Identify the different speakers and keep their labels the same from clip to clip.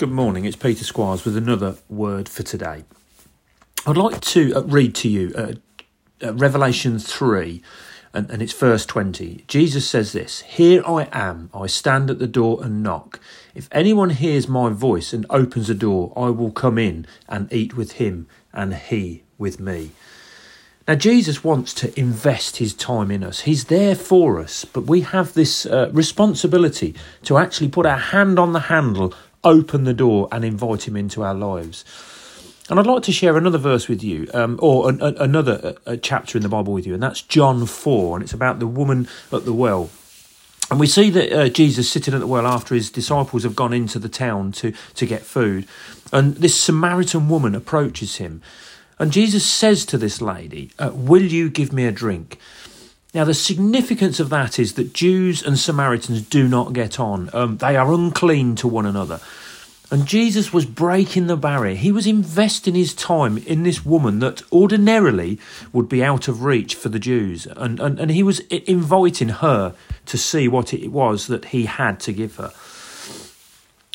Speaker 1: Good morning, it's Peter Squires with another word for today. I'd like to uh, read to you uh, uh, Revelation 3 and, and it's verse 20. Jesus says this Here I am, I stand at the door and knock. If anyone hears my voice and opens the door, I will come in and eat with him and he with me. Now, Jesus wants to invest his time in us. He's there for us, but we have this uh, responsibility to actually put our hand on the handle open the door and invite Him into our lives. And I'd like to share another verse with you, um, or a, a, another a, chapter in the Bible with you, and that's John 4, and it's about the woman at the well. And we see that uh, Jesus sitting at the well after his disciples have gone into the town to, to get food. And this Samaritan woman approaches him. And Jesus says to this lady, uh, Will you give me a drink? Now, the significance of that is that Jews and Samaritans do not get on. Um, they are unclean to one another. And Jesus was breaking the barrier. He was investing his time in this woman that ordinarily would be out of reach for the Jews. And, and, and he was inviting her to see what it was that he had to give her.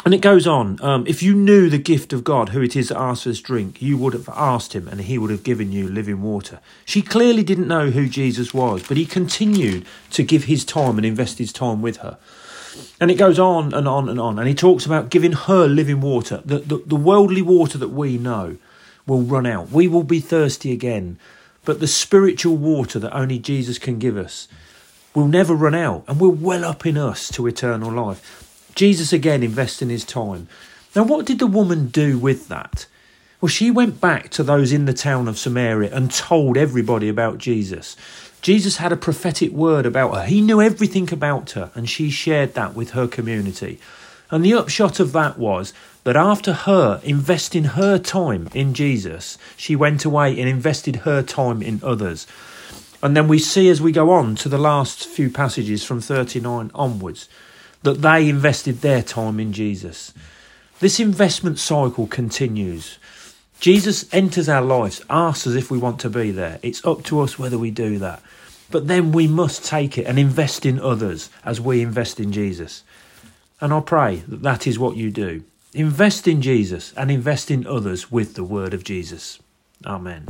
Speaker 1: And it goes on. Um, if you knew the gift of God, who it is that asks us drink, you would have asked him, and he would have given you living water. She clearly didn't know who Jesus was, but he continued to give his time and invest his time with her. And it goes on and on and on. And he talks about giving her living water. The, the, the worldly water that we know will run out. We will be thirsty again. But the spiritual water that only Jesus can give us will never run out and will well up in us to eternal life. Jesus again investing his time. Now, what did the woman do with that? Well, she went back to those in the town of Samaria and told everybody about Jesus. Jesus had a prophetic word about her. He knew everything about her, and she shared that with her community. And the upshot of that was that after her investing her time in Jesus, she went away and invested her time in others. And then we see as we go on to the last few passages from 39 onwards that they invested their time in Jesus. This investment cycle continues. Jesus enters our lives, asks us if we want to be there. It's up to us whether we do that. But then we must take it and invest in others as we invest in Jesus. And I pray that that is what you do. Invest in Jesus and invest in others with the word of Jesus. Amen.